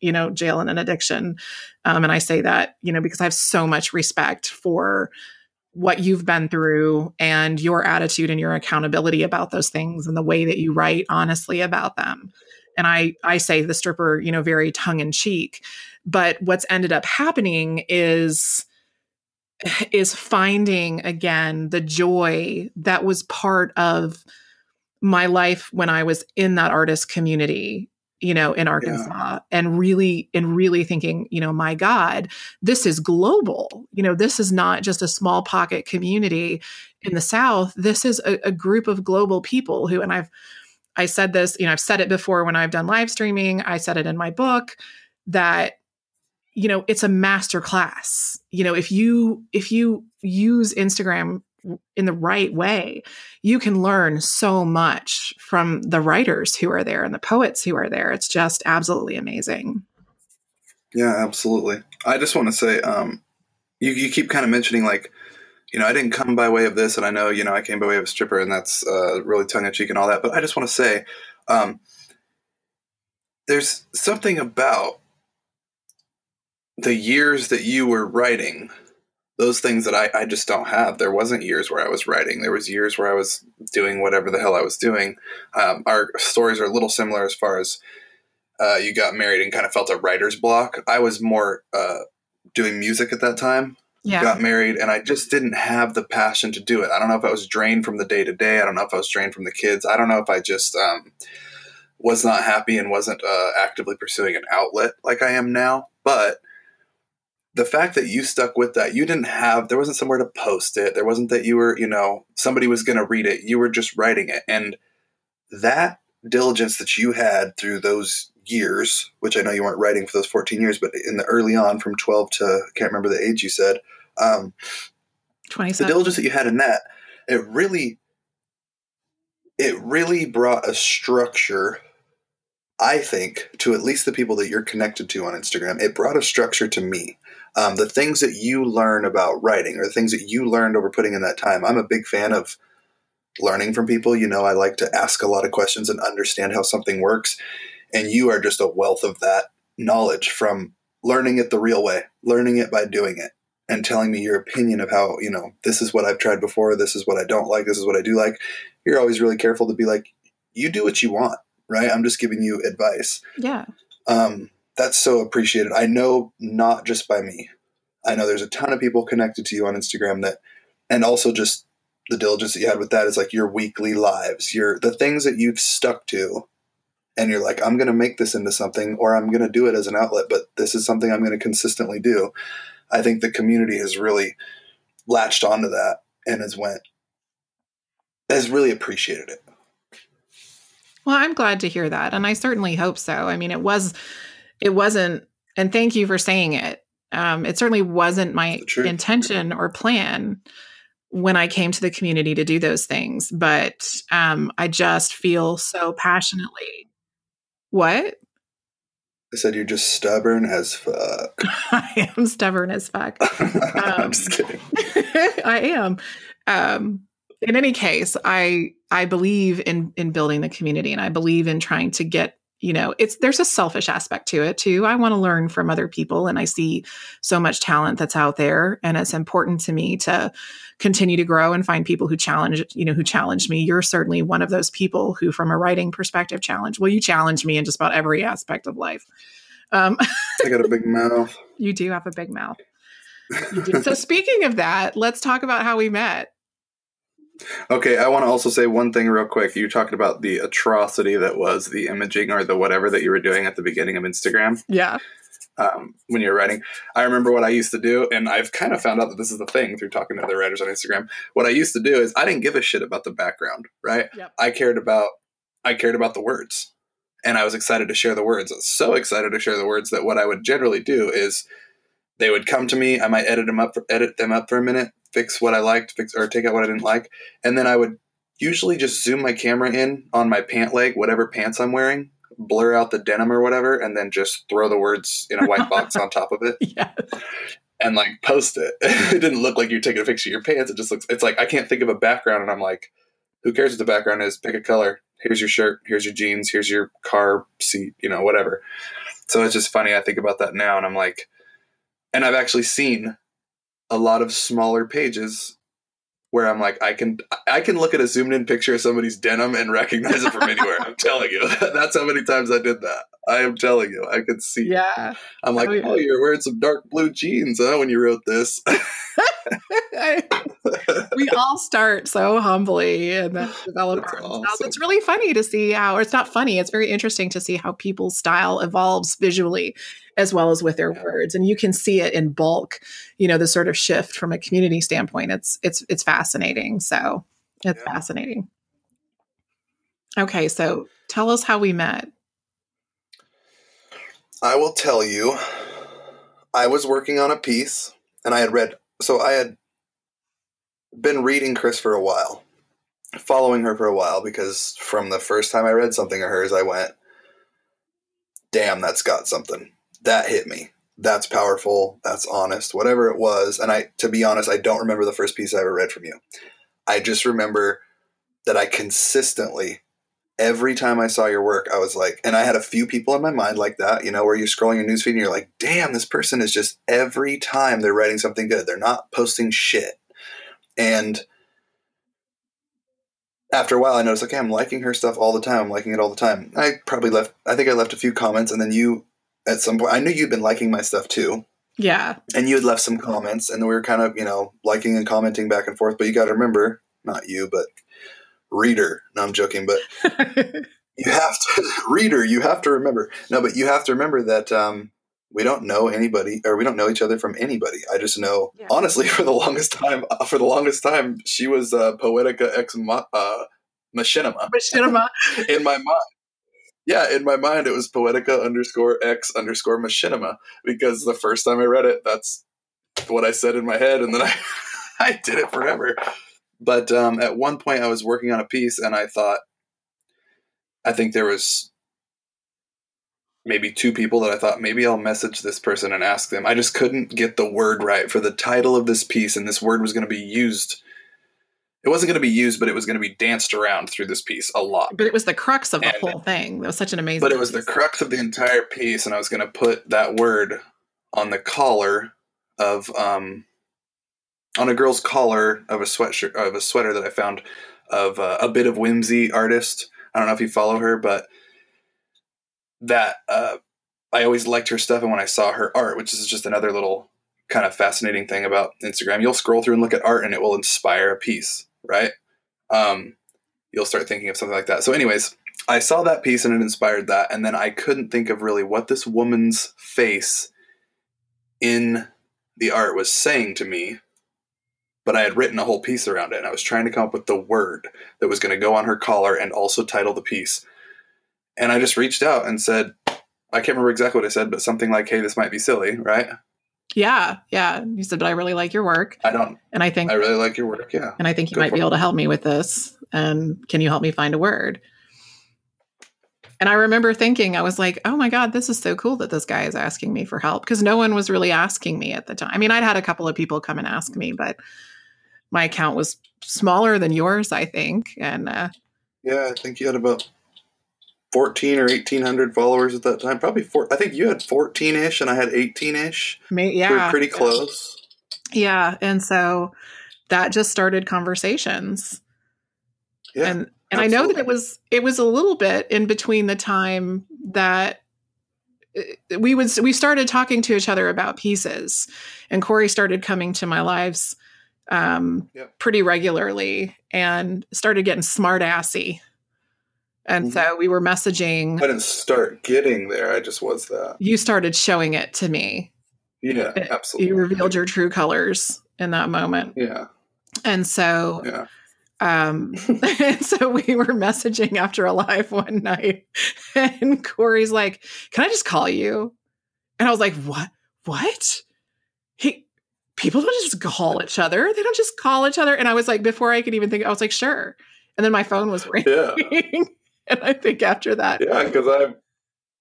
you know jail and an addiction, um, and I say that you know because I have so much respect for what you've been through and your attitude and your accountability about those things and the way that you write honestly about them. And i i say the stripper you know very tongue in cheek. But what's ended up happening is is finding again the joy that was part of my life when I was in that artist community, you know, in Arkansas yeah. and really and really thinking, you know, my God, this is global. You know, this is not just a small pocket community in the South. This is a, a group of global people who, and I've I said this, you know, I've said it before when I've done live streaming. I said it in my book that you know it's a master class you know if you if you use instagram in the right way, you can learn so much from the writers who are there and the poets who are there. It's just absolutely amazing. Yeah, absolutely. I just want to say, um, you, you keep kind of mentioning like, you know, I didn't come by way of this, and I know, you know, I came by way of a stripper, and that's uh, really tongue in cheek and all that. But I just want to say, um, there's something about the years that you were writing those things that I, I just don't have. There wasn't years where I was writing. There was years where I was doing whatever the hell I was doing. Um, our stories are a little similar as far as uh, you got married and kind of felt a writer's block. I was more uh, doing music at that time. Yeah. Got married and I just didn't have the passion to do it. I don't know if I was drained from the day to day. I don't know if I was drained from the kids. I don't know if I just um, was not happy and wasn't uh, actively pursuing an outlet like I am now. But the fact that you stuck with that, you didn't have, there wasn't somewhere to post it. There wasn't that you were, you know, somebody was going to read it. You were just writing it. And that diligence that you had through those years, which I know you weren't writing for those 14 years, but in the early on from 12 to, I can't remember the age you said, um, 27. the diligence that you had in that, it really, it really brought a structure I think, to at least the people that you're connected to on Instagram, it brought a structure to me um, the things that you learn about writing or the things that you learned over putting in that time. I'm a big fan of learning from people. You know, I like to ask a lot of questions and understand how something works. And you are just a wealth of that knowledge from learning it the real way, learning it by doing it, and telling me your opinion of how, you know, this is what I've tried before, this is what I don't like, this is what I do like. You're always really careful to be like, you do what you want, right? I'm just giving you advice. Yeah. Um, that's so appreciated. I know not just by me. I know there's a ton of people connected to you on Instagram that, and also just the diligence that you had with that is like your weekly lives, your the things that you've stuck to, and you're like, I'm going to make this into something, or I'm going to do it as an outlet, but this is something I'm going to consistently do. I think the community has really latched onto that and has went has really appreciated it. Well, I'm glad to hear that, and I certainly hope so. I mean, it was it wasn't and thank you for saying it um, it certainly wasn't my intention or plan when i came to the community to do those things but um, i just feel so passionately what I said you're just stubborn as fuck. I am stubborn as fuck. Um, I'm just kidding. I am. Um, in any case, I I believe in in building the community, and I believe in trying to get you know it's there's a selfish aspect to it too. I want to learn from other people and i see so much talent that's out there and it's important to me to continue to grow and find people who challenge you know who challenge me. You're certainly one of those people who from a writing perspective challenge well you challenge me in just about every aspect of life. Um, i got a big mouth. You do have a big mouth. So speaking of that let's talk about how we met Okay, I want to also say one thing real quick. You talked about the atrocity that was the imaging or the whatever that you were doing at the beginning of Instagram. Yeah. Um, when you were writing, I remember what I used to do, and I've kind of found out that this is the thing through talking to other writers on Instagram. What I used to do is I didn't give a shit about the background, right? Yep. I cared about I cared about the words, and I was excited to share the words. so excited to share the words that what I would generally do is they would come to me. I might edit them up, for, edit them up for a minute, fix what I liked, fix or take out what I didn't like, and then I would usually just zoom my camera in on my pant leg, whatever pants I'm wearing, blur out the denim or whatever, and then just throw the words in a white box on top of it. Yes. And like post it. it didn't look like you're taking a picture of your pants. It just looks. It's like I can't think of a background, and I'm like, who cares what the background is? Pick a color, here's your shirt, here's your jeans, here's your car seat, you know, whatever. So it's just funny. I think about that now, and I'm like, and I've actually seen a lot of smaller pages where I'm like, I can I can look at a zoomed in picture of somebody's denim and recognize it from anywhere. I'm telling you, that's how many times I did that. I am telling you, I could see. Yeah. I'm like, oh, yeah. oh you're wearing some dark blue jeans, huh? When you wrote this. we all start so humbly and then develop That's awesome. It's really funny to see how, or it's not funny, it's very interesting to see how people's style evolves visually as well as with their words. And you can see it in bulk, you know, the sort of shift from a community standpoint. It's it's it's fascinating. So it's Yeah. fascinating. Okay, so tell us how we met. I will tell you, I was working on a piece and I had read, so I had been reading Chris for a while, following her for a while, because from the first time I read something of hers, I went, damn, that's got something. That hit me. That's powerful. That's honest. Whatever it was. And I, to be honest, I don't remember the first piece I ever read from you. I just remember that I consistently every time I saw your work, I was like, and I had a few people in my mind like that, you know, where you're scrolling your newsfeed and you're like, damn, this person is just every time they're writing something good. They're not posting shit. And after a while, I noticed, okay, I'm liking her stuff all the time. I'm liking it all the time. I probably left, I think I left a few comments, and then you, at some point, I knew you'd been liking my stuff too. Yeah. And you had left some comments, and we were kind of, you know, liking and commenting back and forth. But you got to remember, not you, but reader. No, I'm joking, but you have to reader you have to remember no but you have to remember that um, we don't know anybody or we don't know each other from anybody i just know Yeah. honestly for the longest time uh, for the longest time she was uh, poetica ex ma- uh, machinima Machinima. in my mind yeah in my mind it was poetica underscore x underscore machinima because the first time i read it that's what i said in my head and then i i did it forever. But um, at one point i was working on a piece and i thought i think there was maybe two people that i thought maybe i'll message this person and ask them. I just couldn't get the word right for the title of this piece and this word was going to be used it wasn't going to be used but it was going to be danced around through this piece a lot But it was the crux of the And- whole thing. That was such an amazing but it was the crux of the entire piece, and I was going to put that word on the collar of um on a girl's collar of a sweatshirt of a sweater that I found of uh, a bit of whimsy artist. I don't know if you follow her, but that uh, I always liked her stuff, and when I saw her art, which is just another little kind of fascinating thing about Instagram, you'll scroll through and look at art, and it will inspire a piece, right? Um, you'll start thinking of something like that. So, anyways, I saw that piece and it inspired that, and then I couldn't think of really what this woman's face in the art was saying to me. But I had written a whole piece around it, and I was trying to come up with the word that was going to go on her collar and also title the piece. And I just reached out and said, I can't remember exactly what I said, but something like, "Hey, this might be silly, right?" Yeah, yeah. You said, but I really like your work, I don't. and I think, I really like your work. Yeah. and I think you go might be it. able to help me with this. And can you help me find a word? And I remember thinking, I was like, oh my god, this is so cool that this guy is asking me for help because no one was really asking me at the time. I mean, I'd had a couple of people come and ask me, but my account was smaller than yours, I think, and uh, Yeah, I think you had about fourteen or eighteen hundred followers at that time. Probably four. I think you had fourteen ish, and I had eighteen ish. may, we yeah, were pretty close. Yeah, and so that just started conversations. Yeah, and and I know that it was it was a little bit in between the time that uh, we would we started talking to each other about pieces, and Corey started coming to my lives um, Yep. pretty regularly and started getting smart assy. And Mhm. so we were messaging. I didn't start getting there. I just was that. You started showing it to me. Yeah, It- absolutely. You revealed your true colors in that moment. Yeah, And so yeah. Um, and so we were messaging after a live one night, and Corey's like, "Can I just call you?" And I was like, "What? What? He? People don't just call each other. They don't just call each other." And I was like, before I could even think, I was like, "Sure." And then my phone was ringing, Yeah, and I think after that, yeah. Because I'm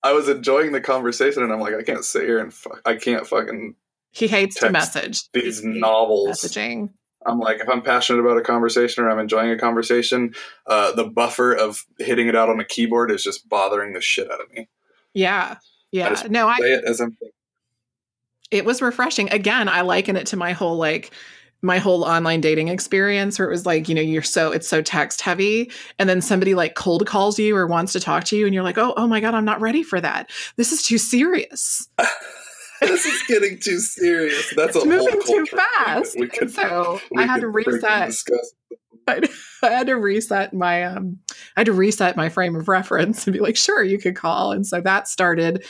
I was enjoying the conversation, and I'm like, I can't sit here and fuck, I can't fucking he hates to message these He novels. messaging. I'm like, if I'm passionate about a conversation or I'm enjoying a conversation, uh, the buffer of hitting it out on a keyboard is just bothering the shit out of me. Yeah. I Yeah. just no, I Say it as I'm it was refreshing. Again, I liken it to my whole like my whole online dating experience where it was like, you know, you're so it's so text heavy and then somebody like cold calls you or wants to talk to you and you're like, "Oh, oh my god, I'm not ready for that. This is too serious." this is getting too serious. That's it's a whole moving too culture thing that fast. We could, so we I had to reset. I had to reset my um I had to reset my frame of reference and be like, sure, you could call. And so that started,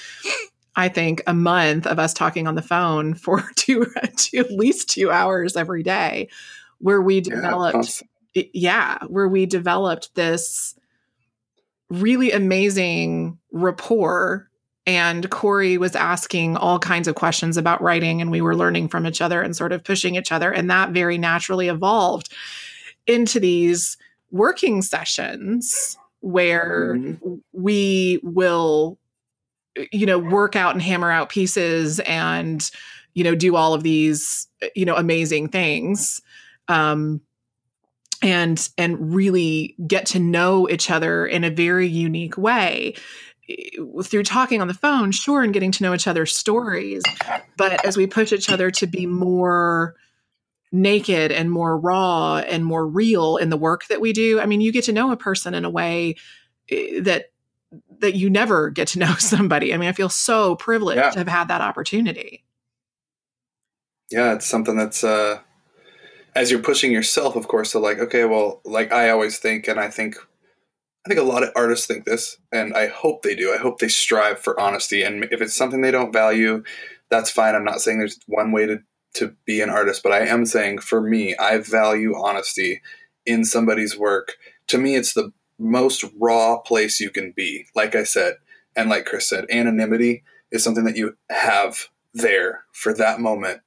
I think, a month of us talking on the phone for two, two at least two hours every day, where we Yeah, developed constant. yeah, where we developed this really amazing rapport. And Corey was asking all kinds of questions about writing, and we were learning from each other and sort of pushing each other. And that very naturally evolved into these working sessions where Mhm. we will, you know, work out and hammer out pieces and, you know, do all of these, you know, amazing things. Um, and and really get to know each other in a very unique way through talking on the phone sure and getting to know each other's stories but as we push each other to be more naked and more raw and more real in the work that we do i mean you get to know a person in a way that that you never get to know somebody. I mean i feel so privileged Yeah. to have had that opportunity. Yeah it's something that's uh as you're pushing yourself of course to like okay well like i always think and i think i think a lot of artists think this and i hope they do. I hope they strive for honesty and if it's something they don't value that's fine. I'm not saying there's one way to to be an artist but i am saying for me i value honesty in somebody's work. To me it's the most raw place you can be like i said and like chris said anonymity is something that you have there for that moment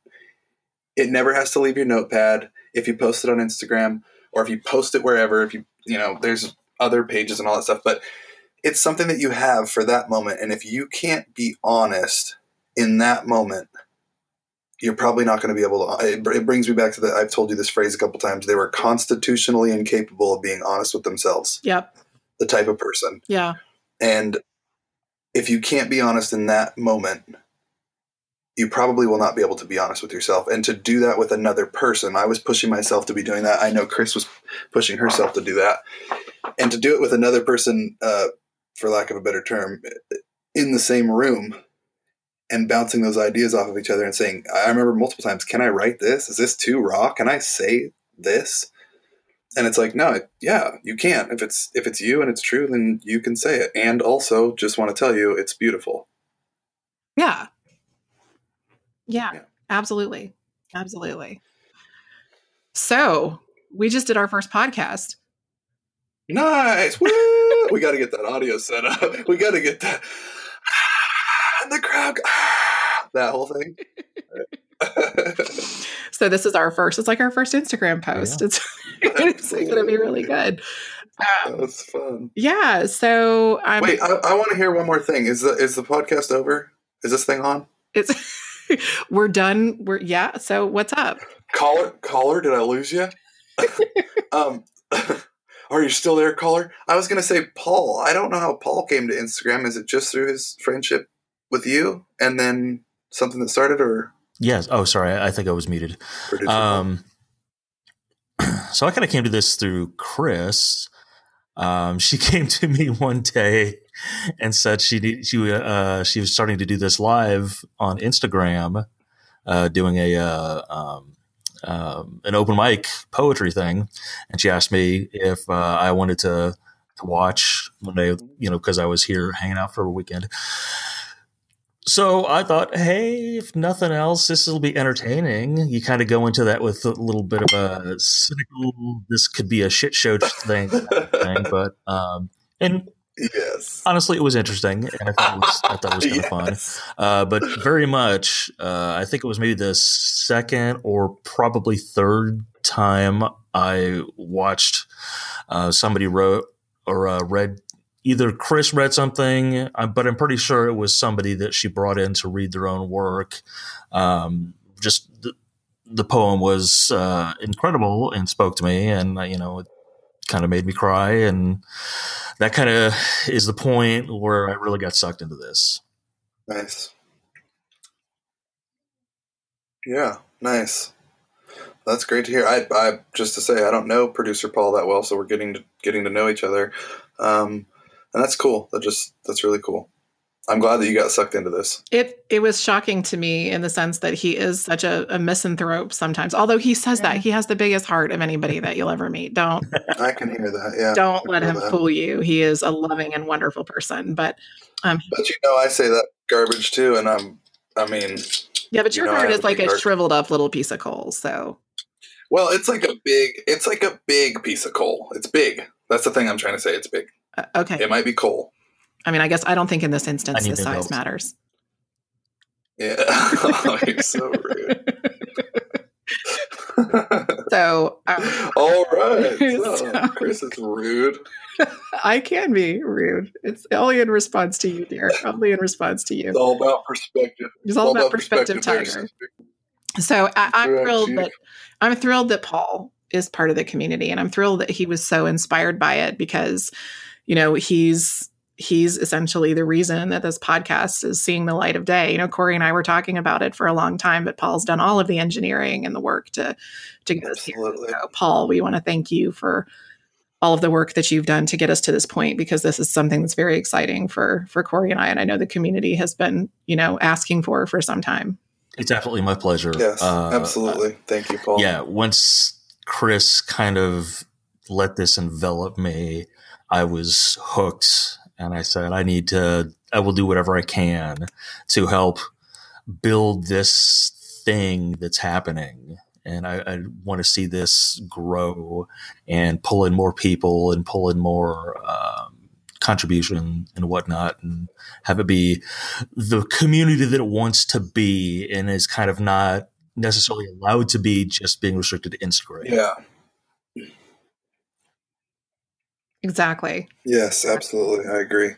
it never has to leave your notepad if you post it on Instagram or if you post it wherever, if you, you know, there's other pages and all that stuff, but it's something that you have for that moment. And if you can't be honest in that moment, you're probably not going to be able to. It, it brings me back to the, I've told you this phrase a couple times. They were constitutionally incapable of being honest with themselves, yep the type of person. yeah And if you can't be honest in that moment, you probably will not be able to be honest with yourself. And to do that with another person, I was pushing myself to be doing that. I know Chris was pushing herself to do that. And to do it with another person, uh, for lack of a better term, in the same room and bouncing those ideas off of each other and saying, I remember multiple times, can I write this? Is this too raw? Can I say this? And it's like, no, yeah, you can. If it's if it's you and it's true, then you can say it. And also, just want to tell you, it's beautiful. Yeah. Yeah, Yeah. absolutely. Absolutely. So we just did our first podcast. Nice. Woo! we got to get that audio set up. We got to get that. The crowd. that whole thing. So this is our first, it's like our first Instagram post. It's, it's going to be really good. Um, That's fun. yeah. So I'm, Wait, I, I want to hear one more thing. Is the is the podcast over? Is this thing on? it's, we're done. We're, yeah. So what's up? Caller, caller, did I lose you? um, are you still there, caller? I was gonna say Paul. I don't know how Paul came to Instagram. Is it just through his friendship with you, and then something that started, or, Yes. Oh, sorry. I think I was muted. or did you? Um, so I kind of came to this through Chris. Um, she came to me one day and said she need, she uh, she was starting to do this live on Instagram, uh, doing a uh, um, um, an open mic poetry thing, and she asked me if uh, I wanted to to watch one day, you know because I was here hanging out for a weekend. So I thought, hey, if nothing else, this will be entertaining. You kind of go into that with a little bit of a cynical, this could be a shit show thing, thing but um, and yes. honestly, it was interesting, and I thought it was, I thought it was kind of fun. Uh, but very much, uh, I think it was maybe the second or probably third time I watched uh, somebody wrote or uh, read. Either Chris read something, uh, but I'm pretty sure it was somebody that she brought in to read their own work. Um, just the, the poem was uh, incredible and spoke to me, and uh, you know, it kind of made me cry, and that kind of is the point where I really got sucked into this. Nice. Yeah, nice. That's great to hear. I, I just to say I don't know producer Paul that well, so we're getting to getting to know each other, um, and that's cool. That just that's really cool. I'm glad that you got sucked into this. It it was shocking to me in the sense that he is such a, a misanthrope sometimes. Although he says that he has the biggest heart of anybody that you'll ever meet. Don't I can hear that. Yeah. Don't let him that. fool you. He is a loving and wonderful person. But um, but you know, I say that garbage too, and I'm. I mean. Yeah, but your you know, heart is like a heart. shriveled up little piece of coal. So. Well, it's like a big. It's like a big piece of coal. It's big. That's the thing I'm trying to say. It's big. Uh, okay. It might be coal. I mean, I guess I don't think in this instance the size matters. Yeah. oh, you're so rude. so, um, all right. So, so, Chris is rude. I can be rude. It's only in response to you, dear. Only in response to you. It's all about perspective. It's all, it's all about, about, perspective, perspective Tiger. So I, am thrilled that I'm thrilled that Paul is part of the community, and I'm thrilled that he was so inspired by it because, you know, he's he's essentially the reason that this podcast is seeing the light of day. You know, Corey and I were talking about it for a long time, but Paul's done all of the engineering and the work to to get us here. So, Paul, we want to thank you for all of the work that you've done to get us to this point because this is something that's very exciting for for Corey and I, and I know the community has been you know asking for for some time. It's definitely my pleasure. Yes, uh, absolutely. Thank you, Paul. Yeah, once Chris kind of let this envelop me, I was hooked and I said, I need to, I will do whatever I can to help build this thing that's happening. And I, I want to see this grow and pull in more people and pull in more um, contribution and whatnot and have it be the community that it wants to be and is kind of not necessarily allowed to be just being restricted to Instagram. Yeah. Exactly. Yes, absolutely. I agree.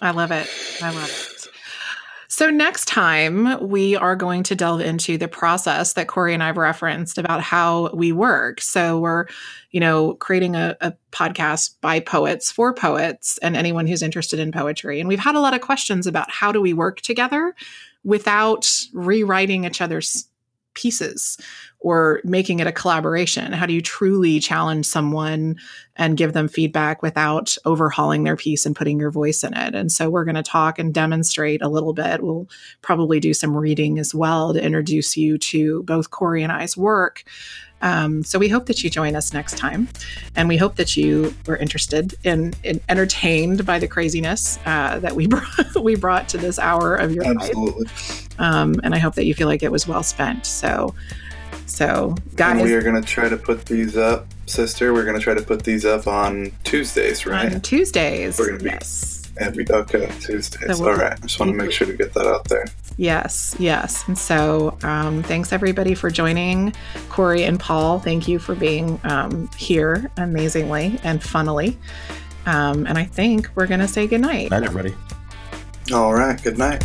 I love it. I love it. So, next time, we are going to delve into the process that Corey and I've referenced about how we work. So, we're, you know, creating a, a, podcast by poets for poets and anyone who's interested in poetry. And we've had a lot of questions about how do we work together without rewriting each other's pieces or making it a collaboration? How do you truly challenge someone and give them feedback without overhauling their piece and putting your voice in it? And so we're going to talk and demonstrate a little bit. We'll probably do some reading as well to introduce you to both Corey and I's work. Um, so we hope that you join us next time, and we hope that you were interested in, in entertained by the craziness uh, that we brought, we brought to this hour of your Absolutely. life. Um, and I hope that you feel like it was well spent. So, so guys, and we are going to try to put these up, sister. We're going to try to put these up on Tuesdays, right? On Tuesdays. We're going to be yes. Every okay Tuesdays. So we'll, All right. I just want to make sure to get that out there. Yes, yes. And so, um, thanks everybody for joining. Corey and Paul, thank you for being um, here amazingly and funnily. Um, and I think we're going to say goodnight. Good night, everybody. All right. Good night.